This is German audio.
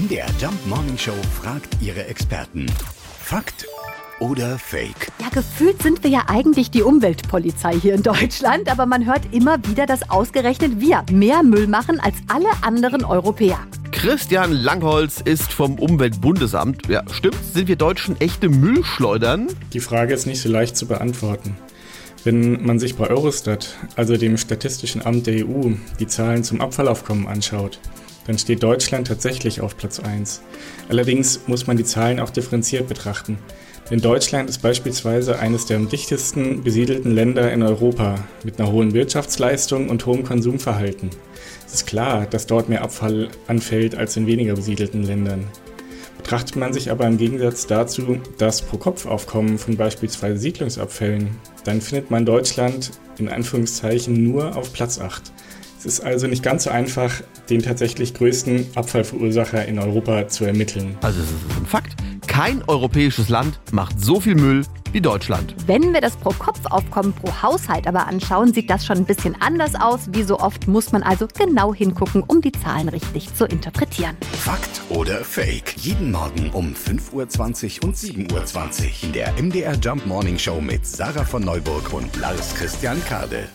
MDR Jump Morning Show fragt ihre Experten. Fakt oder Fake? Ja, gefühlt sind wir ja eigentlich die Umweltpolizei hier in Deutschland, aber man hört immer wieder, dass ausgerechnet wir mehr Müll machen als alle anderen Europäer. Christian Langholz ist vom Umweltbundesamt. Ja, stimmt, sind wir Deutschen echte Müllschleudern? Die Frage ist nicht so leicht zu beantworten. Wenn man sich bei Eurostat, also dem Statistischen Amt der EU, die Zahlen zum Abfallaufkommen anschaut, dann steht Deutschland tatsächlich auf Platz 1. Allerdings muss man die Zahlen auch differenziert betrachten. Denn Deutschland ist beispielsweise eines der am dichtesten besiedelten Länder in Europa mit einer hohen Wirtschaftsleistung und hohem Konsumverhalten. Es ist klar, dass dort mehr Abfall anfällt als in weniger besiedelten Ländern. Betrachtet man sich aber im Gegensatz dazu das Pro-Kopf-Aufkommen von beispielsweise Siedlungsabfällen, dann findet man Deutschland in Anführungszeichen nur auf Platz 8. Es ist also nicht ganz so einfach, den tatsächlich größten Abfallverursacher in Europa zu ermitteln. Also es ist ein Fakt. Kein europäisches Land macht so viel Müll wie Deutschland. Wenn wir das Pro-Kopf-Aufkommen pro Haushalt aber anschauen, sieht das schon ein bisschen anders aus. Wie so oft muss man also genau hingucken, um die Zahlen richtig zu interpretieren. Fakt oder Fake? Jeden Morgen um 5.20 Uhr und 7.20 Uhr in der MDR Jump Morning Show mit Sarah von Neuburg und Lars Christian Kade.